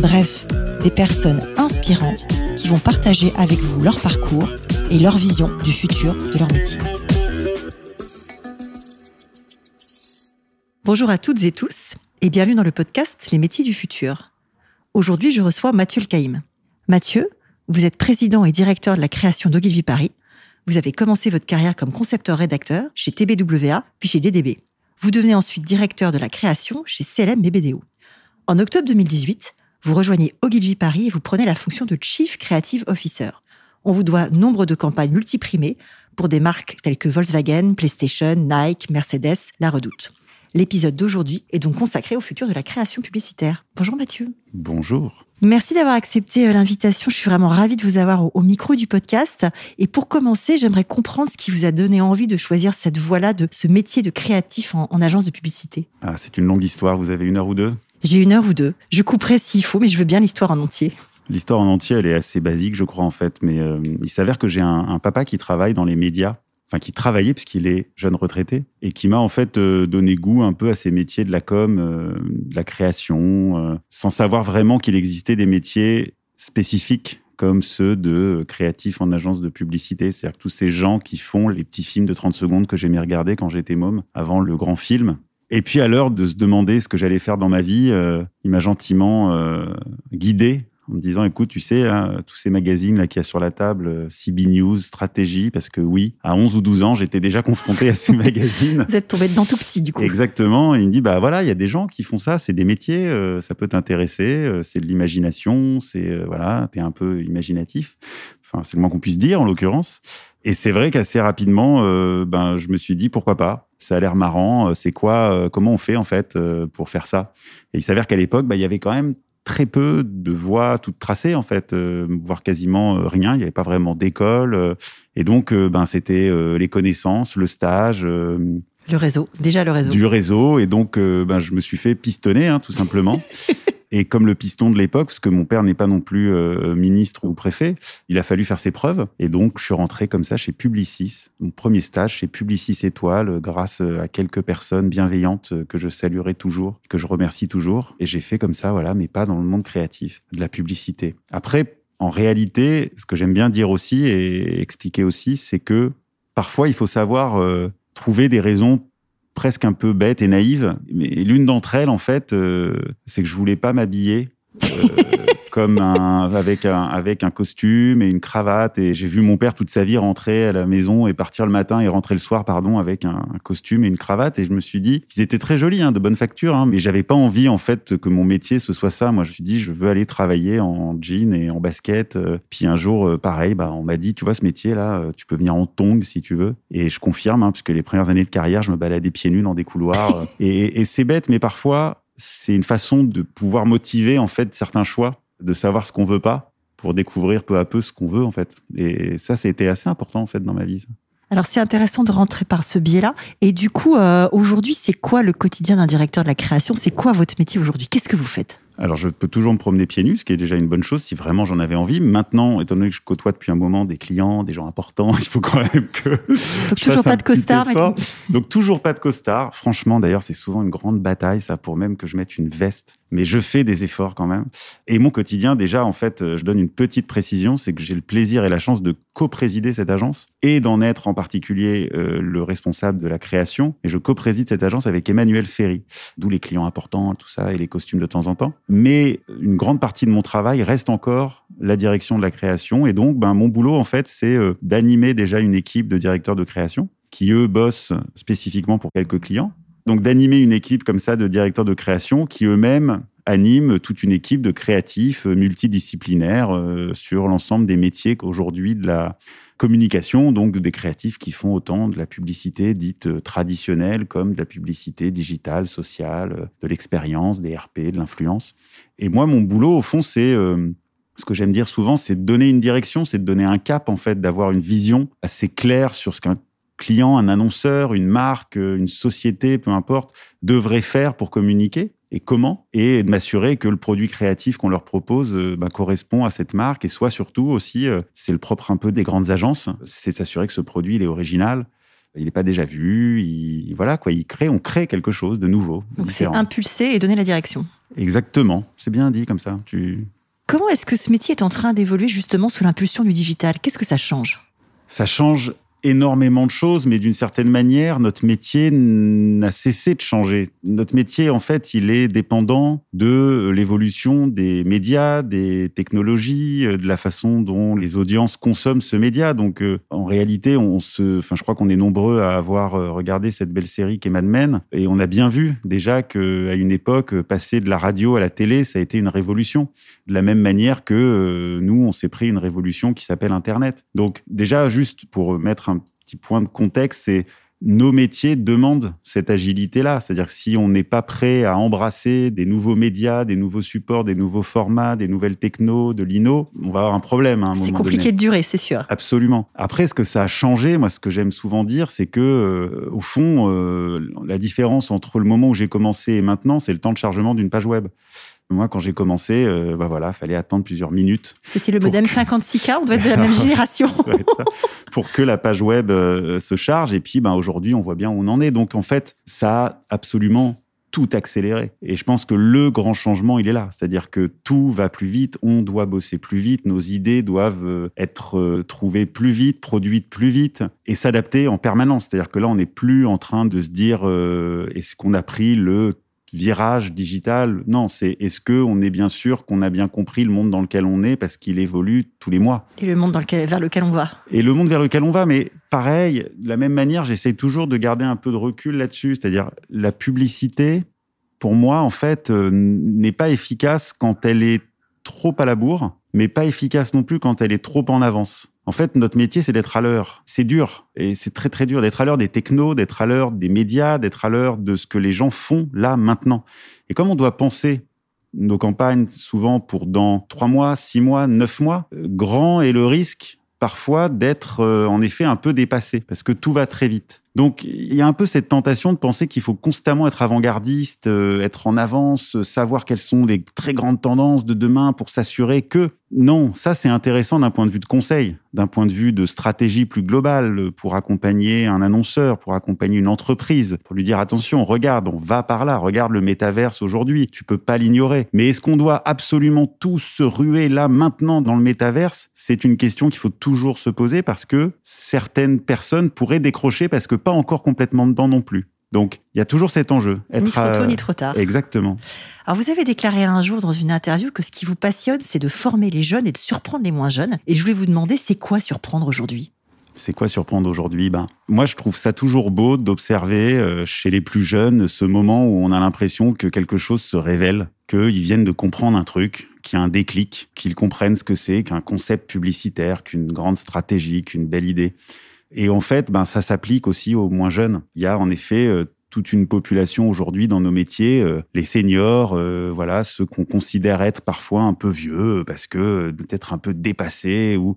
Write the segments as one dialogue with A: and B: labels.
A: bref, des personnes inspirantes qui vont partager avec vous leur parcours et leur vision du futur de leur métier. Bonjour à toutes et tous et bienvenue dans le podcast Les métiers du futur. Aujourd'hui, je reçois Mathieu Caïm. Mathieu, vous êtes président et directeur de la création d'Ogilvy Paris. Vous avez commencé votre carrière comme concepteur-rédacteur chez TBWA, puis chez DDB. Vous devenez ensuite directeur de la création chez CLM BBDO. En octobre 2018, vous rejoignez Ogilvy Paris et vous prenez la fonction de Chief Creative Officer. On vous doit nombre de campagnes multiprimées pour des marques telles que Volkswagen, PlayStation, Nike, Mercedes, La Redoute. L'épisode d'aujourd'hui est donc consacré au futur de la création publicitaire. Bonjour Mathieu.
B: Bonjour.
A: Merci d'avoir accepté euh, l'invitation. Je suis vraiment ravie de vous avoir au, micro du podcast. Et pour commencer, j'aimerais comprendre ce qui vous a donné envie de choisir cette voie-là, de ce métier de créatif en, agence de publicité.
B: Ah, c'est une longue histoire. Vous avez une heure ou deux?
A: J'ai une heure ou deux. Je couperai s'il faut, mais je veux bien l'histoire en entier.
B: L'histoire en entier, elle est assez basique, je crois, en fait. Mais euh, il s'avère que j'ai un, papa qui travaille dans les médias enfin qui travaillait puisqu'il est jeune retraité et qui m'a en fait euh, donné goût un peu à ces métiers de la com, euh, de la création, sans savoir vraiment qu'il existait des métiers spécifiques comme ceux de créatifs en agence de publicité. C'est-à-dire tous ces gens qui font les petits films de 30 secondes que j'aimais regarder quand j'étais môme, avant le grand film. Et puis à l'heure de se demander ce que j'allais faire dans ma vie, il m'a gentiment guidé en me disant écoute, tu sais, hein, tous ces magazines là qu'il y a sur la table, euh, CB News, Stratégie, parce que oui, à 11 ou 12 ans, j'étais déjà confronté à ces magazines.
A: Vous êtes tombé dedans tout petit du coup.
B: Exactement. Et il me dit bah voilà, il y a des gens qui font ça, c'est des métiers, euh, ça peut t'intéresser, euh, c'est de l'imagination, c'est voilà, t'es un peu imaginatif. Enfin, c'est le moins qu'on puisse dire en l'occurrence. Et c'est vrai qu'assez rapidement, ben je me suis dit pourquoi pas? Ça a l'air marrant. C'est quoi Comment on fait en fait pour faire ça? Et il s'avère qu'à l'époque, bah, il y avait quand même très peu de voies toutes tracées en fait, euh, voire quasiment euh, rien. Il n'y avait pas vraiment d'école, euh, et donc ben c'était les connaissances, le stage. le
A: réseau, déjà le réseau.
B: Du réseau, et donc ben je me suis fait pistonner hein, tout simplement. Et comme le piston de l'époque, parce que mon père n'est pas non plus euh, ministre ou préfet, il a fallu faire ses preuves. Et donc, je suis rentré comme ça chez Publicis. Mon premier stage chez Publicis Étoile, grâce euh, à quelques personnes bienveillantes euh, que je saluerai toujours, que je remercie toujours. Et j'ai fait comme ça, voilà, mais pas dans le monde créatif, de la publicité. Après, en réalité, ce que j'aime bien dire aussi et expliquer aussi, c'est que parfois, il faut savoir trouver des raisons presque un peu bête et naïve. Mais l'une d'entre elles, en fait, euh, c'est que je voulais pas m'habiller. Euh, comme un, avec un, avec un costume et une cravate. Et j'ai vu mon père toute sa vie rentrer à la maison et partir le matin et rentrer le soir, pardon, avec un, costume et une cravate. Et je me suis dit, ils étaient très jolis, hein, de bonne facture, hein, mais j'avais pas envie, en fait, que mon métier ce soit ça. Moi, je me suis dit, je veux aller travailler en jean et en basket. Puis un jour, euh, pareil, bah, on m'a dit, tu vois, ce métier-là, euh, tu peux venir en tongs si tu veux. Et je confirme, hein, puisque les premières années de carrière, je me baladais pieds nus dans des couloirs. et, et c'est bête, mais parfois, c'est une façon de pouvoir motiver, en fait, certains choix de savoir ce qu'on veut pas pour découvrir peu à peu ce qu'on veut en fait. Et ça, c'était assez important en fait dans ma vie.
A: Alors c'est intéressant de rentrer par ce biais-là. Et du coup, euh, aujourd'hui, c'est quoi le quotidien d'un directeur de la création? C'est quoi votre métier aujourd'hui? Qu'est-ce que vous faites?
B: Alors, je peux toujours me promener pieds nus, ce qui est déjà une bonne chose si vraiment j'en avais envie. Maintenant, étant donné que je côtoie depuis un moment des clients, des gens importants, il faut quand même que.
A: Donc, toujours pas de costard.
B: Donc, toujours pas de costard. Franchement, d'ailleurs, c'est souvent une grande bataille, ça, pour même que je mette une veste. Mais je fais des efforts quand même. Et mon quotidien, déjà, en fait, je donne une petite précision, c'est que j'ai le plaisir et la chance de co-présider cette agence et d'en être en particulier euh, le responsable de la création. Et je co-préside cette agence avec Emmanuel Ferry, d'où les clients importants, tout ça, et les costumes de temps en temps. Mais une grande partie de mon travail reste encore la direction de la création. Et donc, ben, mon boulot, en fait, c'est euh, d'animer déjà une équipe de directeurs de création qui, eux, bossent spécifiquement pour quelques clients. Donc, d'animer une équipe comme ça de directeurs de création qui, eux-mêmes, animent toute une équipe de créatifs euh, multidisciplinaires euh, sur l'ensemble des métiers qu'aujourd'hui de la communication, donc des créatifs qui font autant de la publicité dite euh, traditionnelle comme de la publicité digitale, sociale, euh, de l'expérience, des RP, de l'influence. Et moi, mon boulot, au fond, c'est euh, Ce que j'aime dire souvent, c'est de donner une direction, c'est de donner un cap, en fait, d'avoir une vision assez claire sur ce qu'un client, un annonceur, une marque, une société, peu importe, devrait faire pour communiquer et comment, et de m'assurer que le produit créatif qu'on leur propose euh, bah, correspond à cette marque et soit surtout aussi, euh, c'est le propre un peu des grandes agences, c'est s'assurer que ce produit il est original, il n'est pas déjà vu, il, voilà quoi, il crée, on crée quelque chose de nouveau.
A: Donc c'est impulser et donner la direction.
B: Exactement, c'est bien dit comme ça. Tu...
A: Comment est-ce que ce métier est en train d'évoluer justement sous l'impulsion du digital? Qu'est-ce que ça change?
B: Ça change énormément de choses, mais d'une certaine manière, notre métier n'a cessé de changer. Notre métier, en fait, il est dépendant de l'évolution des médias, des technologies, euh, de la façon dont les audiences consomment ce média. Donc, euh, en réalité, on se, enfin, je crois qu'on est nombreux à avoir euh, regardé cette belle série qu'est Mad Men, et on a bien vu déjà qu'à une époque, passer de la radio à la télé, ça a été une révolution. De la même manière que nous, on s'est pris une révolution qui s'appelle Internet. Donc, déjà, juste pour mettre un petit point de contexte, c'est nos métiers demandent cette agilité-là. C'est-à-dire que si on n'est pas prêt à embrasser des nouveaux médias, des nouveaux supports, des nouveaux formats, des nouvelles technos, de l'INO, on va avoir un problème.
A: c'est compliqué de durer, c'est sûr.
B: Absolument. Après, ce que ça a changé, moi, ce que j'aime souvent dire, c'est que, euh, au fond, euh, la différence entre le moment où j'ai commencé et maintenant, c'est le temps de chargement d'une page web. Moi, quand j'ai commencé, euh, bah voilà, fallait attendre plusieurs minutes.
A: C'était le modem 56K, on doit être de la même génération.
B: pour que la page web euh, se charge. Et puis, bah, aujourd'hui, on voit bien où on en est. Donc, en fait, ça a absolument tout accéléré. Et je pense que le grand changement, il est là. C'est-à-dire que tout va plus vite, on doit bosser plus vite, nos idées doivent euh, être euh, trouvées plus vite, produites plus vite et s'adapter en permanence. C'est-à-dire que là, on n'est plus en train de se dire est-ce qu'on a pris le virage digital. Non, c'est est-ce que on est bien sûr qu'on a bien compris le monde dans lequel on est parce qu'il évolue tous les mois.
A: Et le monde dans lequel, vers lequel on va.
B: Et le monde vers lequel on va, mais pareil, de la même manière, j'essaie toujours de garder un peu de recul là-dessus. C'est-à-dire la publicité, pour moi, en fait, euh, n'est pas efficace quand elle est trop à la bourre, mais pas efficace non plus quand elle est trop en avance. En fait, notre métier, c'est d'être à l'heure. C'est dur et c'est très très dur d'être à l'heure des technos, d'être à l'heure des médias, d'être à l'heure de ce que les gens font là maintenant. Et comme on doit penser nos campagnes souvent pour dans trois mois, six mois, neuf mois, euh, grand est le risque parfois d'être euh, en effet un peu dépassé parce que tout va très vite. Donc il y a un peu cette tentation de penser qu'il faut constamment être avant-gardiste, euh, être en avance, savoir quelles sont les très grandes tendances de demain pour s'assurer que non, ça c'est intéressant d'un point de vue de conseil, d'un point de vue de stratégie plus globale pour accompagner un annonceur, pour accompagner une entreprise, pour lui dire attention, regarde, on va par là, regarde le métaverse aujourd'hui, tu peux pas l'ignorer. Mais est-ce qu'on doit absolument tous se ruer là maintenant dans le métaverse? C'est une question qu'il faut toujours se poser parce que certaines personnes pourraient décrocher parce que pas encore complètement dedans non plus. Donc, il y a toujours cet enjeu.
A: Être ni trop tôt, ni trop tard.
B: Exactement.
A: Alors, vous avez déclaré un jour dans une interview que ce qui vous passionne, c'est de former les jeunes et de surprendre les moins jeunes. Et je voulais vous demander, c'est quoi surprendre aujourd'hui?
B: C'est quoi surprendre aujourd'hui? Ben, Moi, je trouve ça toujours beau d'observer euh, chez les plus jeunes ce moment où on a l'impression que quelque chose se révèle, qu'ils viennent de comprendre un truc, qu'il y a un déclic, qu'ils comprennent ce que c'est qu'un concept publicitaire, qu'une grande stratégie, qu'une belle idée. Et en fait, ben, ça s'applique aussi aux moins jeunes. Il y a en effet euh, toute une population aujourd'hui dans nos métiers, euh, les seniors, euh, voilà, ceux qu'on considère être parfois un peu vieux parce que peut-être un peu dépassés ou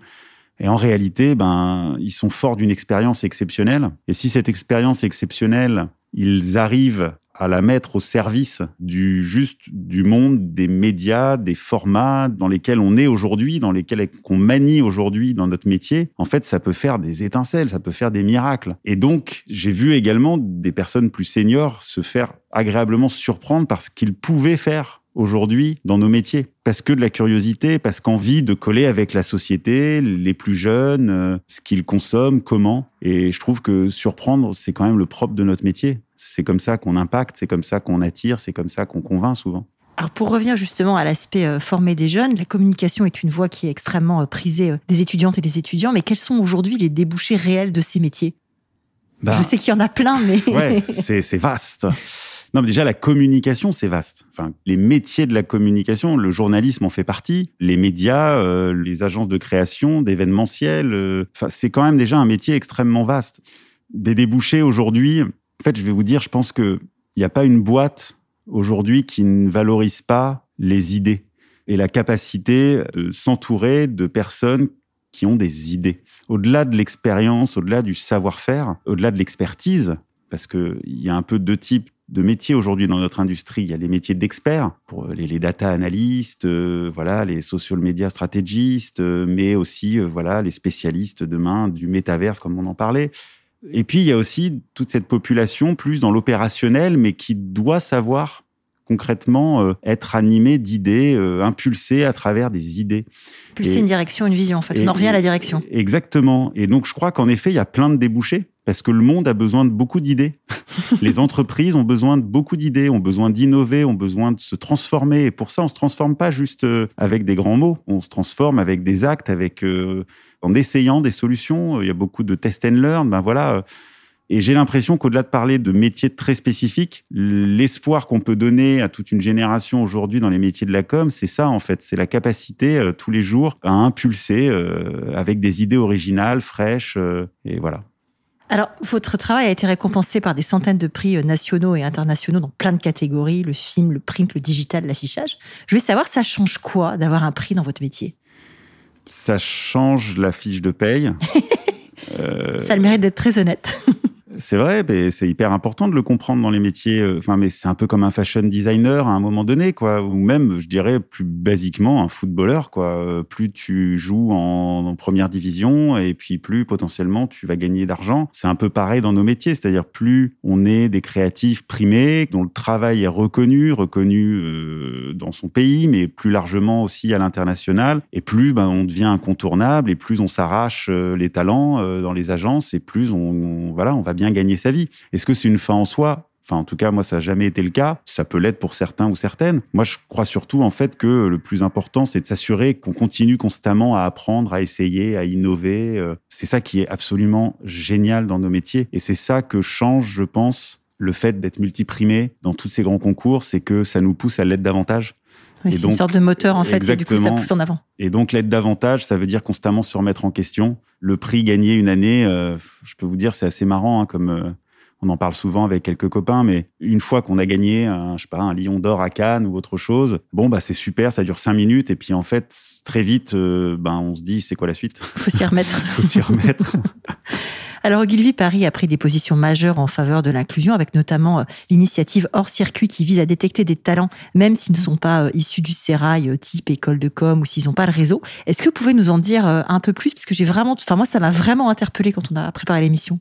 B: et en réalité, ben, ils sont forts d'une expérience exceptionnelle. Et si cette expérience exceptionnelle, ils arrivent à la mettre au service du juste du monde des médias, des formats dans lesquels on est aujourd'hui, dans lesquels qu'on manie aujourd'hui dans notre métier, en fait, ça peut faire des étincelles, ça peut faire des miracles. Et donc, j'ai vu également des personnes plus seniors se faire agréablement surprendre parce qu'ils pouvaient faire aujourd'hui dans nos métiers. Parce que de la curiosité, parce qu'envie de coller avec la société, les plus jeunes, euh, ce qu'ils consomment, comment. Et je trouve que surprendre, c'est quand même le propre de notre métier. C'est comme ça qu'on impacte, c'est comme ça qu'on attire, c'est comme ça qu'on convainc souvent.
A: Alors pour revenir justement à l'aspect euh, former des jeunes, la communication est une voie qui est extrêmement euh, prisée des étudiantes et des étudiants, mais quels sont aujourd'hui les débouchés réels de ces métiers? Bah, Je sais qu'il y en a plein, mais...
B: ouais, c'est vaste. Non, mais déjà, la communication, c'est vaste. Enfin, les métiers de la communication, le journalisme en fait partie, les médias, euh, les agences de création, d'événementiel. Euh, c'est quand même déjà un métier extrêmement vaste. Des débouchés aujourd'hui, en fait, je vais vous dire, je pense qu'il n'y a pas une boîte aujourd'hui qui ne valorise pas les idées. et la capacité de s'entourer de personnes qui ont des idées. Au-delà de l'expérience, au-delà du savoir-faire, au-delà de l'expertise, parce qu'il y a un peu deux types de métiers aujourd'hui dans notre industrie. Il y a les métiers d'experts, pour les, data analystes, euh, voilà, les social media stratégistes, euh, mais aussi euh, voilà, les spécialistes demain du métaverse, comme on en parlait. Et puis, il y a aussi toute cette population plus dans l'opérationnel, mais qui doit savoir concrètement être animée d'idées, impulsée à travers des idées.
A: Pulser une direction, une vision, en fait. on en revient à la direction.
B: Exactement. Et donc, je crois qu'en effet, il y a plein de débouchés parce que le monde a besoin de beaucoup d'idées. les entreprises ont besoin de beaucoup d'idées, ont besoin d'innover, ont besoin de se transformer. Et pour ça, on se transforme pas juste euh, avec des grands mots, on se transforme avec des actes, avec euh, en essayant des solutions. Il y a beaucoup de test and learn. Ben voilà. Et j'ai l'impression qu'au-delà de parler de métiers très spécifiques, l'espoir qu'on peut donner à toute une génération aujourd'hui dans les métiers de la com, c'est ça en fait, c'est la capacité euh, tous les jours à impulser avec des idées originales, fraîches, et voilà.
A: Alors, votre travail a été récompensé par des centaines de prix euh, nationaux et internationaux dans plein de catégories, le film, le print, le digital, l'affichage. Je voulais savoir, ça change quoi d'avoir un prix dans votre métier?
B: Ça change la fiche de paye.
A: euh... Ça a le mérite d'être très honnête.
B: C'est vrai, c'est hyper important de le comprendre dans les métiers. Euh, enfin, mais c'est un peu comme un fashion designer à un moment donné, quoi. Ou même, je dirais, plus basiquement, un footballeur, quoi. Euh, plus tu joues en, première division et puis plus potentiellement tu vas gagner d'argent. C'est un peu pareil dans nos métiers, c'est-à-dire plus on est des créatifs primés, dont le travail est reconnu, reconnu euh, dans son pays, mais plus largement aussi à l'international. Et plus ben, on devient incontournable et plus on s'arrache les talents dans les agences et plus on voilà, on va bien gagner sa vie. Est-ce que c'est une fin en soi? Enfin, en tout cas, moi, ça n'a jamais été le cas. Ça peut l'être pour certains ou certaines. Moi, je crois surtout, en fait, que le plus important, c'est de s'assurer qu'on continue constamment à apprendre, à essayer, à innover. Euh, c'est ça qui est absolument génial dans nos métiers. Et c'est ça que change, je pense, le fait d'être multiprimé dans tous ces grands concours, c'est que ça nous pousse à l'être davantage.
A: C'est une sorte de moteur, en fait, et du coup, ça pousse en avant.
B: Et donc, l'être davantage, ça veut dire constamment se remettre en question, le prix gagné une année, euh, je peux vous dire, c'est assez marrant, hein, comme euh, on en parle souvent avec quelques copains, mais une fois qu'on a gagné, un, je sais pas, un lion d'or à Cannes ou autre chose, bon bah c'est super, ça dure cinq minutes, et puis en fait très vite, euh, ben on se dit c'est quoi la suite?
A: Faut s'y remettre.
B: Faut s'y remettre.
A: Alors Ogilvy Paris a pris des positions majeures en faveur de l'inclusion, avec notamment euh, l'initiative hors circuit qui vise à détecter des talents, même s'ils ne sont pas euh, issus du sérail, euh, type école de com, ou s'ils n'ont pas le réseau. Est-ce que vous pouvez nous en dire un peu plus? Parce que j'ai vraiment, enfin moi, ça m'a vraiment interpellé quand on a préparé l'émission.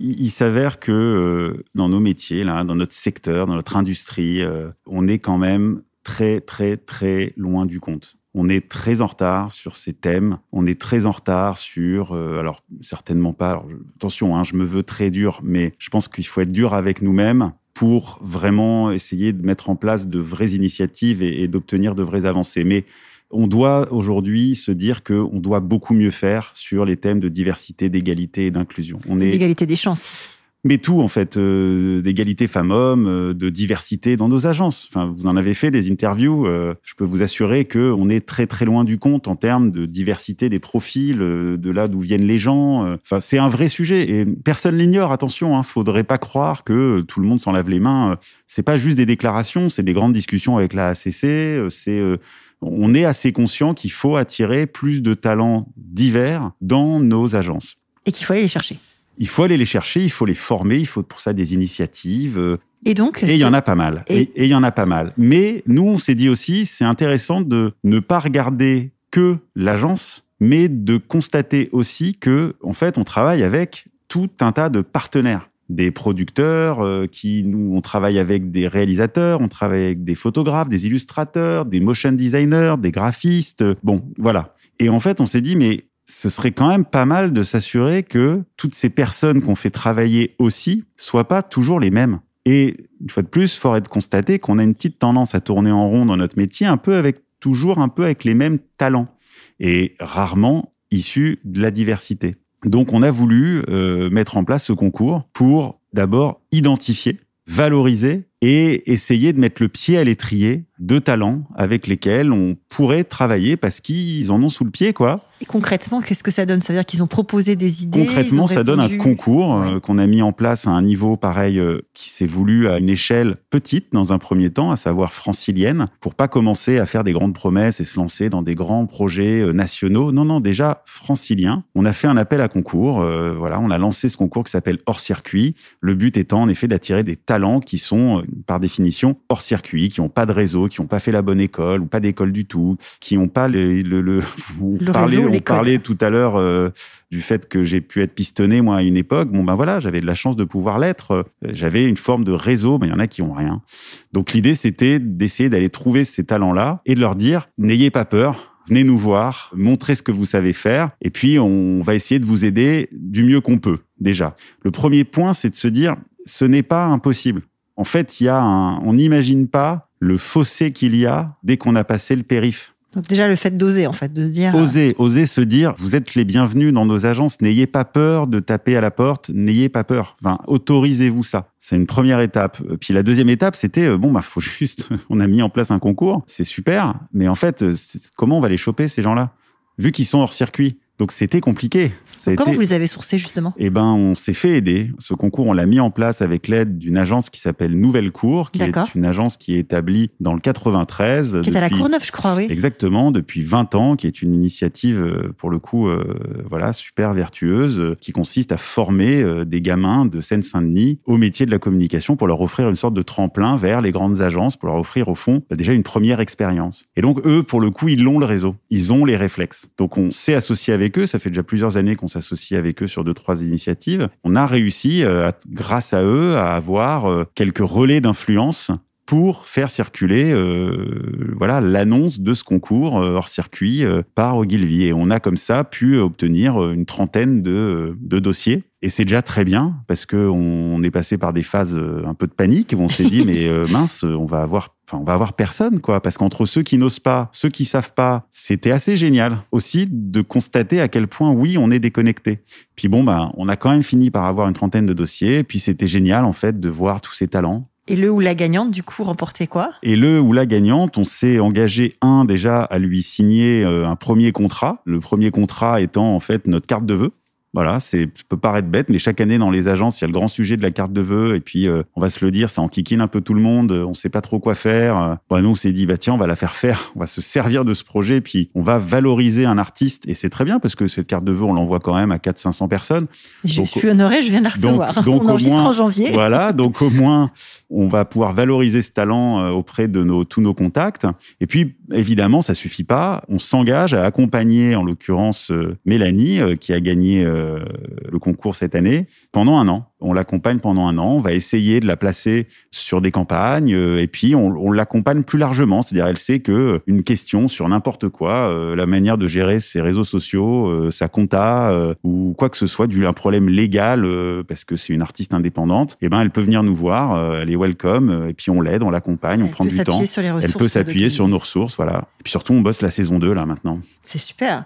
B: Il, s'avère que dans nos métiers, là, dans notre secteur, dans notre industrie, on est quand même très, très, très loin du compte on est très en retard sur ces thèmes. On est très en retard sur, euh, alors certainement pas. attention, hein, je me veux très dur, mais je pense qu'il faut être dur avec nous-mêmes pour vraiment essayer de mettre en place de vraies initiatives et, d'obtenir de vraies avancées. Mais on doit aujourd'hui se dire qu'on doit beaucoup mieux faire sur les thèmes de diversité, d'égalité et d'inclusion.
A: On est des chances
B: mais tout en fait, euh, d'égalité femmes-hommes, euh, de diversité dans nos agences. Enfin, vous en avez fait des interviews. Euh, je peux vous assurer que on est très très loin du compte en termes de diversité des profils, de là d'où viennent les gens. Enfin, c'est un vrai sujet et personne l'ignore. Attention, hein, faudrait pas croire que tout le monde s'en lave les mains. C'est pas juste des déclarations, c'est des grandes discussions avec la ACC. C'est on est assez conscient qu'il faut attirer plus de talents divers dans nos agences.
A: Et qu'il faut aller les chercher.
B: Il faut aller les chercher, il faut les former, il faut pour ça des initiatives. Euh,
A: et donc,
B: et il y en a pas mal. Et il y en a pas mal. Mais nous, on s'est dit aussi, c'est intéressant de ne pas regarder que l'agence, mais de constater aussi que, en fait, on travaille avec tout un tas de partenaires des producteurs euh, qui nous on travaille avec des réalisateurs, on travaille avec des photographes, des illustrateurs, des motion designers, des graphistes. Bon, voilà. Et en fait, on s'est dit mais ce serait quand même pas mal de s'assurer que toutes ces personnes qu'on fait travailler aussi soient pas toujours les mêmes. Et une fois de plus, fort est de constater qu'on a une petite tendance à tourner en rond dans notre métier, un peu avec toujours un peu avec les mêmes talents et rarement issus de la diversité. Donc, on a voulu euh, mettre en place ce concours pour d'abord identifier, valoriser et essayer de mettre le pied à l'étrier de talents avec lesquels on pourrait travailler parce qu'ils en ont sous le pied, quoi.
A: Et concrètement, qu'est-ce que ça donne? Ça veut dire qu'ils ont proposé des idées
B: Concrètement, ça donne un concours euh, qu'on a mis en place à un niveau pareil euh, qui s'est voulu à une échelle petite dans un premier temps, à savoir francilienne, pour pas commencer à faire des grandes promesses et se lancer dans des grands projets euh, nationaux. Non, non, déjà francilien. On a fait un appel à concours. voilà, on a lancé ce concours qui s'appelle hors circuit. Le but étant en effet d'attirer des talents qui sont par définition hors circuit, qui n'ont pas de réseau, qui n'ont pas fait la bonne école ou pas d'école du tout, qui n'ont pas le, le, le,
A: réseau
B: on parlait tout à l'heure euh, du fait que j'ai pu être pistonné moi à une époque. Bon ben voilà, j'avais de la chance de pouvoir l'être. Euh, j'avais une forme de réseau, mais il y en a qui ont rien. Donc l'idée c'était d'essayer d'aller trouver ces talents-là et de leur dire n'ayez pas peur. Venez nous voir, montrez ce que vous savez faire, et puis on va essayer de vous aider du mieux qu'on peut, déjà. Le premier point, c'est de se dire, ce n'est pas impossible. En fait, il y a un, on n'imagine pas le fossé qu'il y a dès qu'on a passé le périph'.
A: Donc déjà le fait d'oser en fait, de se dire.
B: Euh, oser, oser se dire, vous êtes les bienvenus dans nos agences. N'ayez pas peur de taper à la porte. N'ayez pas peur. Enfin, autorisez-vous ça. C'est une première étape. Puis la deuxième étape, c'était euh, bon bah faut juste. On a mis en place un concours, c'est super. Mais en fait, euh, comment on va les choper ces gens-là, vu qu'ils sont hors circuit. Donc c'était compliqué.
A: Comment vous les avez sourcés justement?
B: Eh ben, on s'est fait aider. Ce concours, on l'a mis en place avec l'aide d'une agence qui s'appelle Nouvelle Cour, qui est une agence qui est établie dans le 93.
A: Qui est à la Courneuve, je crois, oui.
B: Exactement, depuis 20 ans, qui est une initiative euh, pour le coup, euh, voilà, super vertueuse, euh, qui consiste à former des gamins de Seine-Saint-Denis au métier de la communication pour leur offrir une sorte de tremplin vers les grandes agences, pour leur offrir au fond bah, déjà une première expérience. Et donc eux, pour le coup, ils ont le réseau, ils ont les réflexes. Donc on s'est associé avec eux. Ça fait déjà plusieurs années qu'on s'associe avec eux sur deux, trois initiatives. On a réussi, euh, grâce à eux, à avoir euh, quelques relais d'influence pour faire circuler euh, voilà l'annonce de ce concours hors circuit par Ogilvy. Et on a comme ça pu obtenir une trentaine de, de dossiers. Et c'est déjà très bien parce que on est passé par des phases un peu de panique. On s'est dit mais mince, on va avoir enfin, on va avoir personne, quoi. Parce qu'entre ceux qui n'osent pas, ceux qui savent pas, c'était assez génial aussi de constater à quel point, oui, on est déconnecté. Puis bon, bah, on a quand même fini par avoir une trentaine de dossiers. Puis c'était génial, en fait, de voir tous ces talents.
A: Et le ou la gagnante, du coup, remportait quoi?
B: Et le ou la gagnante, on s'est engagé, un, déjà, à lui signer euh, un premier contrat. Le premier contrat étant, en fait, notre carte de vœux. Voilà, c'est peut paraître bête, mais chaque année dans les agences, il y a le grand sujet de la carte de vœux. Et puis, euh, on va se le dire, ça enquiquine un peu tout le monde. On sait pas trop quoi faire. Bon, nous, on s'est dit, bah tiens, on va la faire faire. On va se servir de ce projet. Puis, on va valoriser un artiste. Et c'est très bien parce que cette carte de vœux, on l'envoie quand même à 400-500 personnes.
A: Je suis honoré, je viens de la recevoir. Donc, on enregistre en janvier.
B: Voilà, donc au moins, on va pouvoir valoriser ce talent euh, auprès de nos, tous nos contacts. Et puis, évidemment, ça suffit pas. On s'engage à accompagner, en l'occurrence, euh, Mélanie, qui a gagné le concours cette année pendant un an. On l'accompagne pendant un an, on va essayer de la placer sur des campagnes euh, et puis on, l'accompagne plus largement. C'est-à-dire, elle sait que une question sur n'importe quoi, euh, la manière de gérer ses réseaux sociaux, euh, sa compta ou quoi que ce soit, du un problème légal parce que c'est une artiste indépendante, et eh ben elle peut venir nous voir, elle est welcome et puis on l'aide, on l'accompagne, on prend du temps. elle peut s'appuyer sur nos ressources, voilà. Et puis surtout, on bosse la saison 2 là maintenant.
A: C'est super.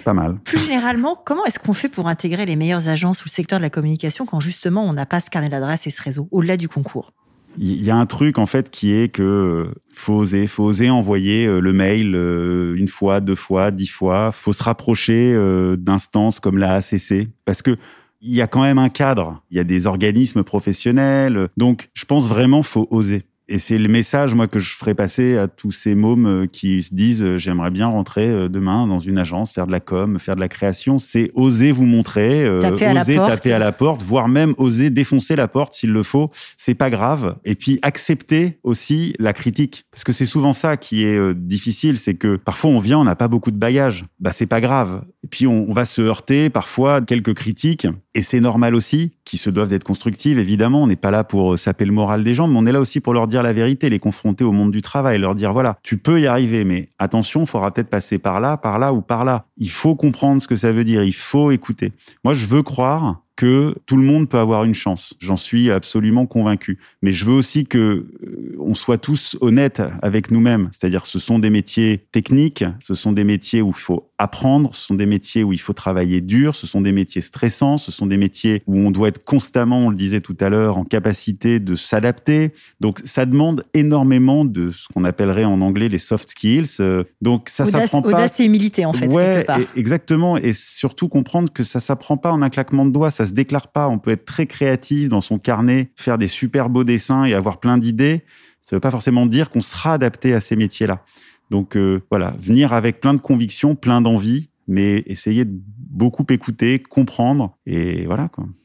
B: C'est pas mal.
A: Plus généralement, comment est-ce qu'on fait pour intégrer les meilleures agences ou le secteur de la communication quand justement on n'a pas ce carnet d'adresse et ce réseau, au-delà du concours
B: il y a un truc en fait qui est que faut oser, faut oser envoyer euh, le mail euh, une fois, deux fois, dix fois. Faut se rapprocher euh, d'instances comme la ACC parce que il y a quand même un cadre. Il y a des organismes professionnels. Donc, je pense vraiment faut oser et c'est le message, moi, que je ferai passer à tous ces mômes euh, qui se disent euh, j'aimerais bien rentrer euh, demain dans une agence, faire de la com, faire de la création. C'est oser vous montrer, oser taper à la porte, voire même oser défoncer la porte s'il le faut. C'est pas grave. Et puis accepter aussi la critique, parce que c'est souvent ça qui est difficile, c'est que parfois on vient, on n'a pas beaucoup de bagages. Bah c'est pas grave. Et puis on, va se heurter parfois quelques critiques, et c'est normal aussi, qui se doivent d'être constructives. Évidemment, on n'est pas là pour saper le moral des gens, mais on est là aussi pour leur dire la vérité, les confronter au monde du travail, leur dire voilà, tu peux y arriver, mais attention, il faudra peut-être passer par là, par là ou par là. Il faut comprendre ce que ça veut dire, il faut écouter. Moi, je veux croire que tout le monde peut avoir une chance. J'en suis absolument convaincu. Mais je veux aussi que euh, on soit tous honnêtes avec nous-mêmes. C'est-à-dire, ce sont des métiers techniques, ce sont des métiers où il faut apprendre, ce sont des métiers où il faut travailler dur, ce sont des métiers stressants, ce sont des métiers où on doit être constamment, on le disait tout à l'heure, en capacité de s'adapter. Donc, ça demande énormément de ce qu'on appellerait en anglais les soft skills. Euh, donc, ça s'apprend pas.
A: Audace et humilité, en fait.
B: Ouais, exactement. Et surtout comprendre que ça s'apprend pas en un claquement de doigts, ça se déclare pas. On peut être très créatif dans son carnet, faire des super beaux dessins et avoir plein d'idées. Ça veut pas forcément dire qu'on sera adapté à ces métiers-là. Donc euh, voilà, venir avec plein de convictions, plein d'envie, mais essayer de beaucoup écouter, comprendre, et voilà quoi.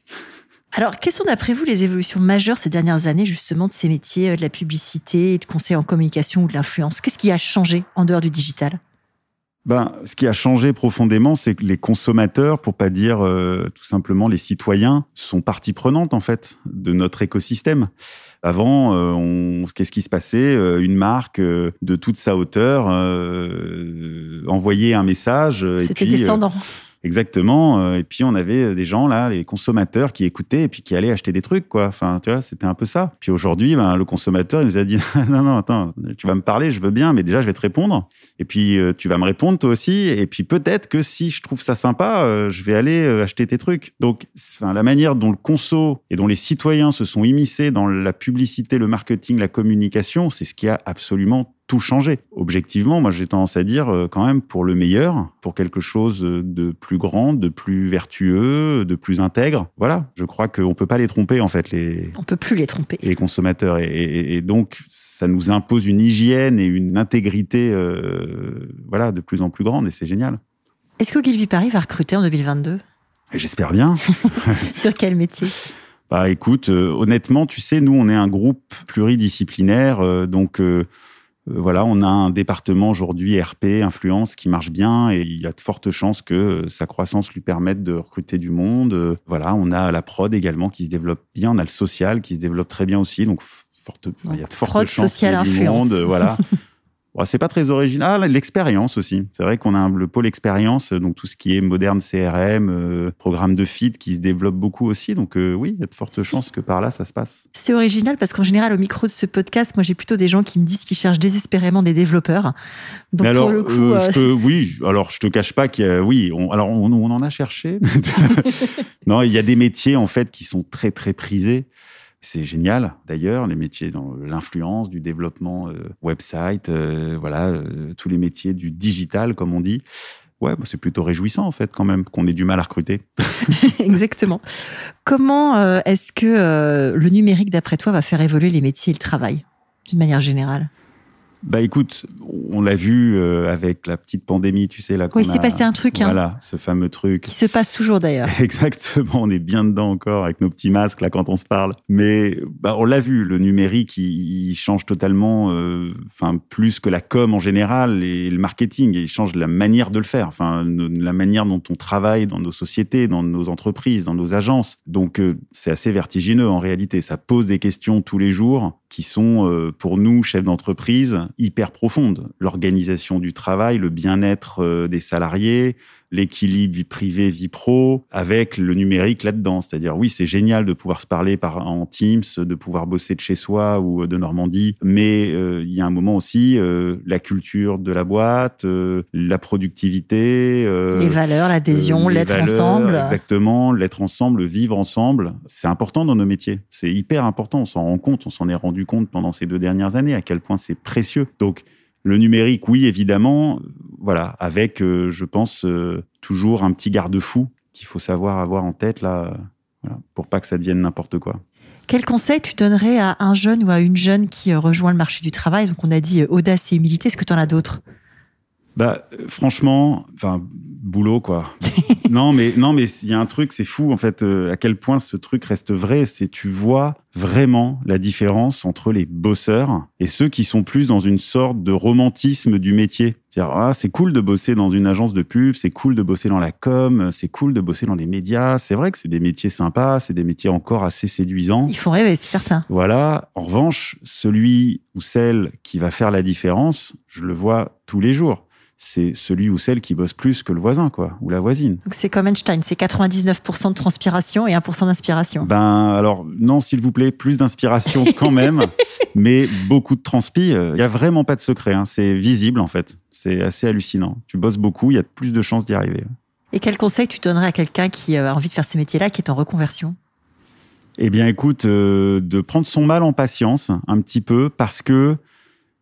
A: Alors, quelles sont d'après vous les évolutions majeures ces dernières années justement de ces métiers euh, de la publicité, de conseil en communication ou de l'influence? Qu'est-ce qui a changé en dehors du digital?
B: Ben, ce qui a changé profondément, c'est que les consommateurs, pour pas dire euh, tout simplement les citoyens, sont partie prenante en fait de notre écosystème. Avant, euh, qu'est-ce qui se passait? Euh, Une marque de toute sa hauteur envoyait un message.
A: C'était descendant.
B: Exactement. Euh, et puis on avait des gens là, les consommateurs qui écoutaient et puis qui allaient acheter des trucs, quoi. Enfin, tu vois, c'était un peu ça. Puis aujourd'hui, ben, le consommateur, il nous a dit non, non, attends, tu vas me parler, je veux bien, mais déjà je vais te répondre. Et puis euh, tu vas me répondre toi aussi. Et puis peut-être que si je trouve ça sympa, euh, je vais aller acheter tes trucs. Donc, enfin, la manière dont le conso et dont les citoyens se sont immiscés dans la publicité, le marketing, la communication, c'est ce qui a absolument tout changer. Objectivement, moi j'ai tendance à dire euh, quand même pour le meilleur, pour quelque chose de plus grand, de plus vertueux, de plus intègre. Voilà, je crois qu'on peut pas les tromper en fait les.
A: On peut plus les tromper.
B: Les consommateurs et, donc ça nous impose une hygiène et une intégrité, euh, voilà, de plus en plus grande et c'est génial.
A: Est-ce qu'Ogilvy Paris va recruter en 2022
B: J'espère bien.
A: Sur quel métier?
B: Bah écoute, euh, honnêtement, tu sais, nous on est un groupe pluridisciplinaire, donc voilà, on a un département aujourd'hui RP, influence, qui marche bien et il y a de fortes chances que euh, sa croissance lui permette de recruter du monde. Euh, voilà, on a la prod également qui se développe bien, on a le social qui se développe très bien aussi, donc il y a de fortes prod, chances social, du monde. Voilà. c'est pas très original. Ah, l'expérience aussi. C'est vrai qu'on a le pôle expérience, donc tout ce qui est moderne CRM, euh, programme de feed qui se développe beaucoup aussi. Donc euh, oui, il y a de fortes chances que par là, ça se passe.
A: C'est original parce qu'en général, au micro de ce podcast, moi, j'ai plutôt des gens qui me disent qu'ils cherchent désespérément des développeurs.
B: Donc alors, pour le coup, euh, oui, alors je te cache pas a, oui, on, alors on, on en a cherché. non, il y a des métiers en fait qui sont très très prisés. C'est génial, d'ailleurs, les métiers dans l'influence, du développement euh, website, euh, voilà, euh, tous les métiers du digital, comme on dit. Ouais, bah, c'est plutôt réjouissant, en fait, quand même, qu'on ait du mal à recruter.
A: Exactement. Comment est-ce que le numérique, d'après toi, va faire évoluer les métiers et le travail, d'une manière générale?
B: Bah écoute, on l'a vu euh, avec la petite pandémie, tu sais là.
A: Oui, c'est passé un truc.
B: Hein. Voilà, ce fameux truc.
A: Qui se passe toujours d'ailleurs.
B: Exactement, on est bien dedans encore avec nos petits masques là quand on se parle. Mais bah, on l'a vu, le numérique, il, change totalement, euh, enfin plus que la com en général et le marketing. Il change la manière de le faire, enfin la manière dont on travaille dans nos sociétés, dans nos entreprises, dans nos agences. Donc euh, c'est assez vertigineux en réalité. Ça pose des questions tous les jours qui sont euh, pour nous, chefs d'entreprise, hyper profondes. L'organisation du travail, le bien-être euh, des salariés, l'équilibre vie privée, vie pro, avec le numérique là-dedans. C'est-à-dire, oui, c'est génial de pouvoir se parler par, en Teams, de pouvoir bosser de chez soi ou de Normandie, mais euh, il y a un moment aussi, euh, la culture de la boîte, euh, la productivité.
A: les valeurs, l'adhésion, l'être ensemble.
B: Exactement, l'être ensemble, vivre ensemble. C'est important dans nos métiers. C'est hyper important. On s'en rend compte, on s'en est rendu compte pendant ces deux dernières années à quel point c'est précieux. Donc, le numérique, oui, évidemment, voilà, avec, euh, je pense, euh, toujours un petit garde-fou qu'il faut savoir avoir en tête là, pour pas que ça devienne n'importe quoi.
A: Quel conseil tu donnerais à un jeune ou à une jeune qui euh, rejoint le marché du travail? Donc on a dit audace et humilité. Est-ce que tu en as d'autres?
B: Bah franchement, enfin boulot quoi. non mais non mais il y a un truc, c'est fou en fait à quel point ce truc reste vrai. C'est tu vois vraiment la différence entre les bosseurs et ceux qui sont plus dans une sorte de romantisme du métier. C'est-à-dire, ah, c'est cool de bosser dans une agence de pub, c'est cool de bosser dans la com, c'est cool de bosser dans les médias. C'est vrai que c'est des métiers sympas, c'est des métiers encore assez séduisants.
A: Il faut rêver, c'est certain.
B: Voilà. En revanche, celui ou celle qui va faire la différence, je le vois tous les jours. C'est celui ou celle qui bosse plus que le voisin, quoi, ou la voisine.
A: Donc c'est comme Einstein, c'est 99% de transpiration et 1% d'inspiration.
B: Ben alors non, s'il vous plaît, plus d'inspiration quand même, mais beaucoup de transpi. Il n'y a vraiment pas de secret, hein. c'est visible en fait. C'est assez hallucinant. Tu bosses beaucoup, il y a plus de chances d'y arriver.
A: Et quel conseil tu donnerais à quelqu'un qui a envie de faire ces métiers-là, qui est en reconversion?
B: Eh bien, écoute, euh, de prendre son mal en patience un petit peu, parce que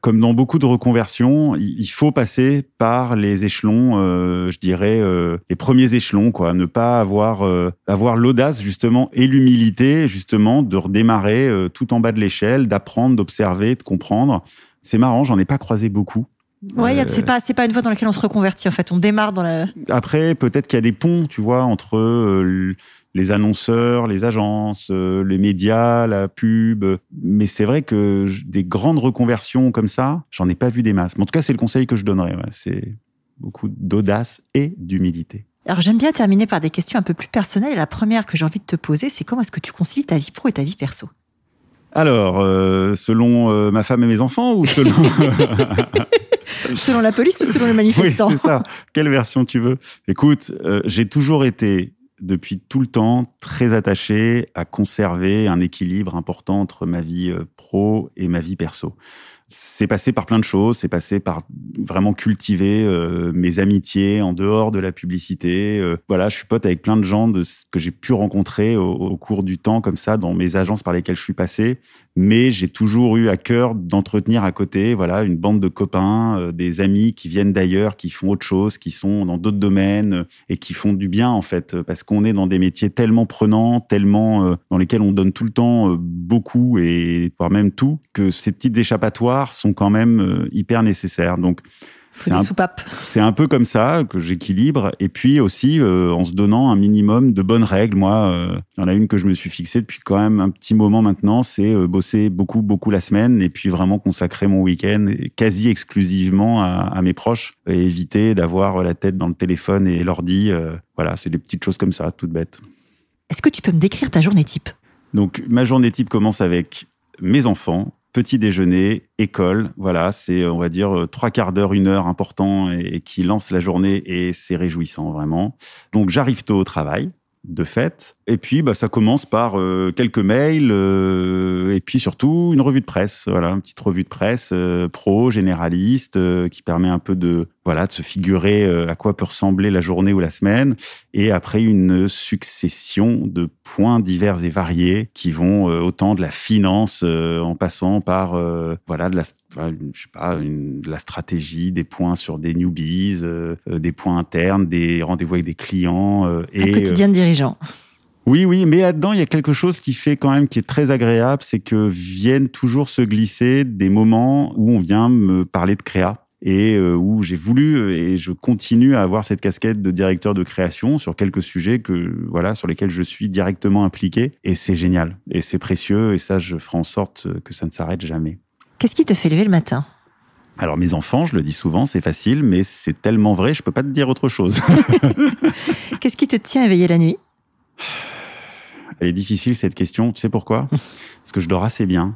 B: comme dans beaucoup de reconversions, il faut passer par les échelons, euh, je dirais, euh, les premiers échelons, quoi. Ne pas avoir avoir l'audace justement et l'humilité justement de redémarrer tout en bas de l'échelle, d'apprendre, d'observer, de comprendre. C'est marrant, j'en ai pas croisé beaucoup.
A: Ouais, euh, c'est pas c'est pas une voie dans laquelle on se reconvertit en fait. On démarre dans la.
B: Après, peut-être qu'il y a des ponts, tu vois, entre euh, les annonceurs, les agences, euh, les médias, la pub. Mais c'est vrai que des grandes reconversions comme ça, j'en ai pas vu des masses. Mais en tout cas, c'est le conseil que je donnerais. C'est beaucoup d'audace et d'humilité.
A: Alors j'aime bien terminer par des questions un peu plus personnelles. Et la première que j'ai envie de te poser, c'est comment est-ce que tu concilies ta vie pro et ta vie perso?
B: Alors, selon ma femme et mes enfants ou selon
A: selon la police ou selon les manifestants
B: Oui, c'est ça. Quelle version tu veux? Écoute, euh, j'ai toujours été depuis tout le temps très attaché à conserver un équilibre important entre ma vie euh, pro et ma vie perso c'est passé par plein de choses. C'est passé par vraiment cultiver euh, mes amitiés en dehors de la publicité. Euh, voilà, je suis pote avec plein de gens que j'ai pu rencontrer au, cours du temps, comme ça, dans mes agences par lesquelles je suis passé. Mais j'ai toujours eu à cœur d'entretenir à côté, voilà, une bande de copains, euh, des amis qui viennent d'ailleurs, qui font autre chose, qui sont dans d'autres domaines et qui font du bien en fait, parce qu'on est dans des métiers tellement prenants, tellement dans lesquels on donne tout le temps beaucoup et voire même tout, que ces petites échappatoires sont quand même euh, hyper nécessaires. Donc,
A: c'est un,
B: c'est un, peu comme ça que j'équilibre. Et puis aussi euh, en se donnant un minimum de bonnes règles. Moi, euh, il y en a une que je me suis fixée depuis quand même un petit moment maintenant, c'est bosser beaucoup, beaucoup la semaine et puis vraiment consacrer mon week-end quasi exclusivement à, à, mes proches et éviter d'avoir la tête dans le téléphone et l'ordi. voilà, c'est des petites choses comme ça, toutes bêtes.
A: Est-ce que tu peux me décrire ta journée type?
B: Donc, ma journée type commence avec mes enfants petit déjeuner, école. Voilà, c'est, on va dire, euh, trois quarts d'heure, une heure important et, qui lance la journée et c'est réjouissant, vraiment. Donc, j'arrive tôt au travail, de fait. Et puis, bah, ça commence par euh, quelques mails euh, et puis surtout une revue de presse. Voilà, une petite revue de presse pro, généraliste, qui permet un peu de voilà, de se figurer euh, à quoi peut ressembler la journée ou la semaine, et après une succession de points divers et variés qui vont euh, autant de la finance euh, en passant par voilà de la je sais pas une, de la stratégie, des points sur des newbies, des points internes, des rendez-vous avec des clients
A: et un quotidien de dirigeant.
B: Oui, oui, mais là-dedans, il y a quelque chose qui fait quand même qui est très agréable, c'est que viennent toujours se glisser des moments où on vient me parler de créa et euh, où j'ai voulu euh, et je continue à avoir cette casquette de directeur de création sur quelques sujets que voilà sur lesquels je suis directement impliqué et c'est génial et c'est précieux et ça je ferai en sorte que ça ne s'arrête jamais.
A: Qu'est-ce qui te fait lever le matin?
B: Alors mes enfants, je le dis souvent, c'est facile, mais c'est tellement vrai, je peux pas te dire autre chose.
A: Qu'est-ce qui te tient à veiller la nuit?
B: Elle est difficile cette question, tu sais pourquoi? Parce que je dors assez bien.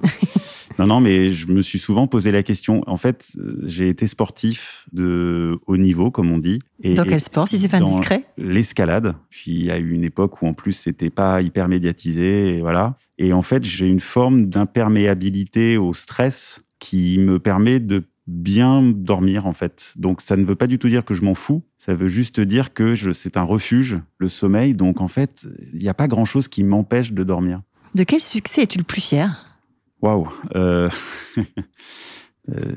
B: Non, non, mais je me suis souvent posé la question. En fait, j'ai été sportif de haut niveau, comme on dit.
A: Et, dans quel sport, si c'est pas indiscret?
B: L'escalade. Puis il y a eu une époque où en plus c'était pas hyper médiatisé, et voilà. Et en fait, j'ai une forme d'imperméabilité au stress qui me permet de bien dormir en fait. Donc ça ne veut pas du tout dire que je m'en fous, ça veut juste dire que c'est un refuge, le sommeil. Donc en fait, il n'y a pas grand-chose qui m'empêche de dormir.
A: De quel succès es-tu le plus fier?
B: Waouh euh, euh...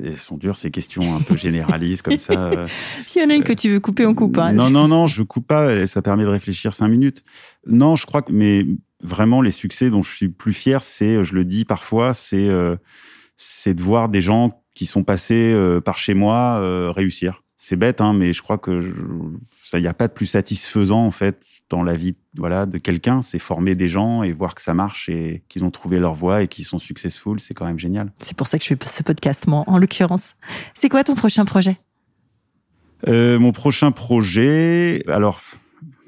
B: Elles sont dures ces questions un peu généralistes comme ça. Euh.
A: S'il y en a une que tu veux couper, on coupe. Hein.
B: Non, non, non, je coupe pas. Ça permet de réfléchir cinq minutes. Non, je crois que, mais vraiment, les succès dont je suis plus fier, c'est, je le dis parfois, c'est, euh, c'est de voir des gens qui sont passés par chez moi réussir. C'est bête, hein, mais je crois que il n'y a pas de plus satisfaisant en fait dans la vie voilà de quelqu'un, c'est former des gens et voir que ça marche et qu'ils ont trouvé leur voie et qu'ils sont successful, c'est quand même génial.
A: C'est pour ça que je fais ce podcast, moi, en l'occurrence. C'est quoi ton prochain projet?
B: Euh, Mon prochain projet, alors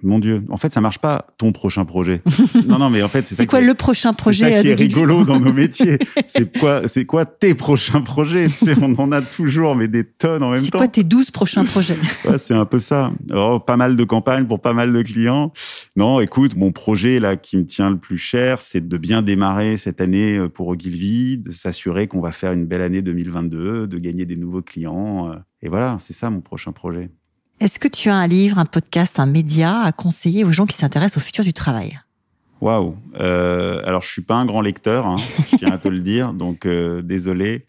B: mon Dieu. En fait, ça marche pas ton prochain projet. non, non, mais en fait, c'est
A: C'est quoi
B: qui
A: le prochain projet
B: C'est ça qui est rigolo dans nos métiers. C'est quoi, c'est quoi tes prochains projets? Tu sais, on en a toujours, mais des tonnes en même
A: C'est
B: temps.
A: quoi tes 12 prochains projets?
B: Ouais, c'est un peu ça. Alors, pas mal de campagnes pour pas mal de clients. Non, écoute, mon projet là qui me tient le plus cher, c'est de bien démarrer cette année euh, pour Ogilvy, de s'assurer qu'on va faire une belle année 2022, de gagner des nouveaux clients. euh, Et voilà, c'est ça mon prochain projet.
A: Est-ce que tu as un livre, un podcast, un média à conseiller aux gens qui s'intéressent au futur du travail?
B: Waouh. Euh, alors, je suis pas un grand lecteur, hein, je tiens à te le dire, donc euh, désolé.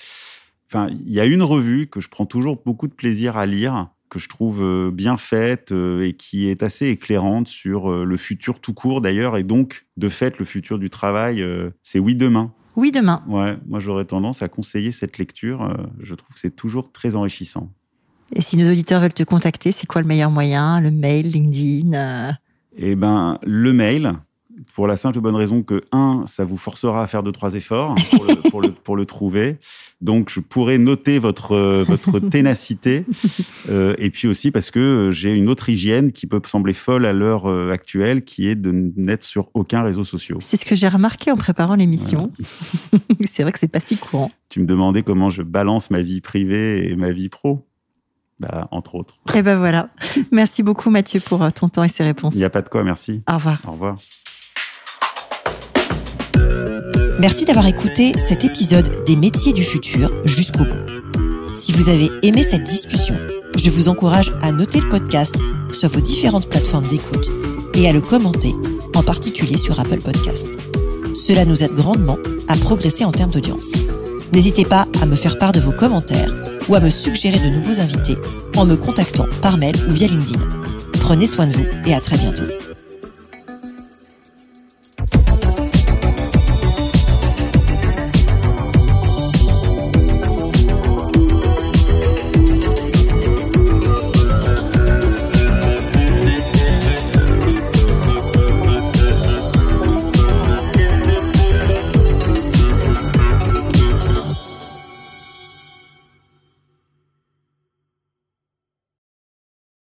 B: Enfin, il y a une revue que je prends toujours beaucoup de plaisir à lire, que je trouve euh, bien faite et qui est assez éclairante sur le futur tout court d'ailleurs, et donc de fait le futur du travail. c'est Oui demain.
A: Oui, demain.
B: Ouais, moi j'aurais tendance à conseiller cette lecture. je trouve que c'est toujours très enrichissant.
A: Et si nos auditeurs veulent te contacter, c'est quoi le meilleur moyen Le mail, LinkedIn euh,
B: Eh ben, le mail, pour la simple et bonne raison que, un, ça vous forcera à faire deux, trois efforts pour le, pour le, pour le trouver. Donc, je pourrais noter votre, euh, votre ténacité. Euh, et puis aussi parce que j'ai une autre hygiène qui peut sembler folle à l'heure actuelle, qui est de n'être sur aucun réseau social.
A: C'est ce que j'ai remarqué en préparant l'émission. c'est vrai que c'est pas si courant.
B: Tu me demandais comment je balance ma vie privée et ma vie pro. Bah, entre autres.
A: Et ben voilà. Merci beaucoup Mathieu pour euh, ton temps et ces réponses.
B: Il n'y a pas de quoi, merci.
A: Au revoir.
B: Au revoir.
A: Merci d'avoir écouté cet épisode des métiers du futur jusqu'au bout. Si vous avez aimé cette discussion, je vous encourage à noter le podcast sur vos différentes plateformes d'écoute et à le commenter, en particulier sur Apple Podcast. Cela nous aide grandement à progresser en termes d'audience. N'hésitez pas à me faire part de vos commentaires ou à me suggérer de nouveaux invités en me contactant par mail ou via LinkedIn. Prenez soin de vous et à très bientôt.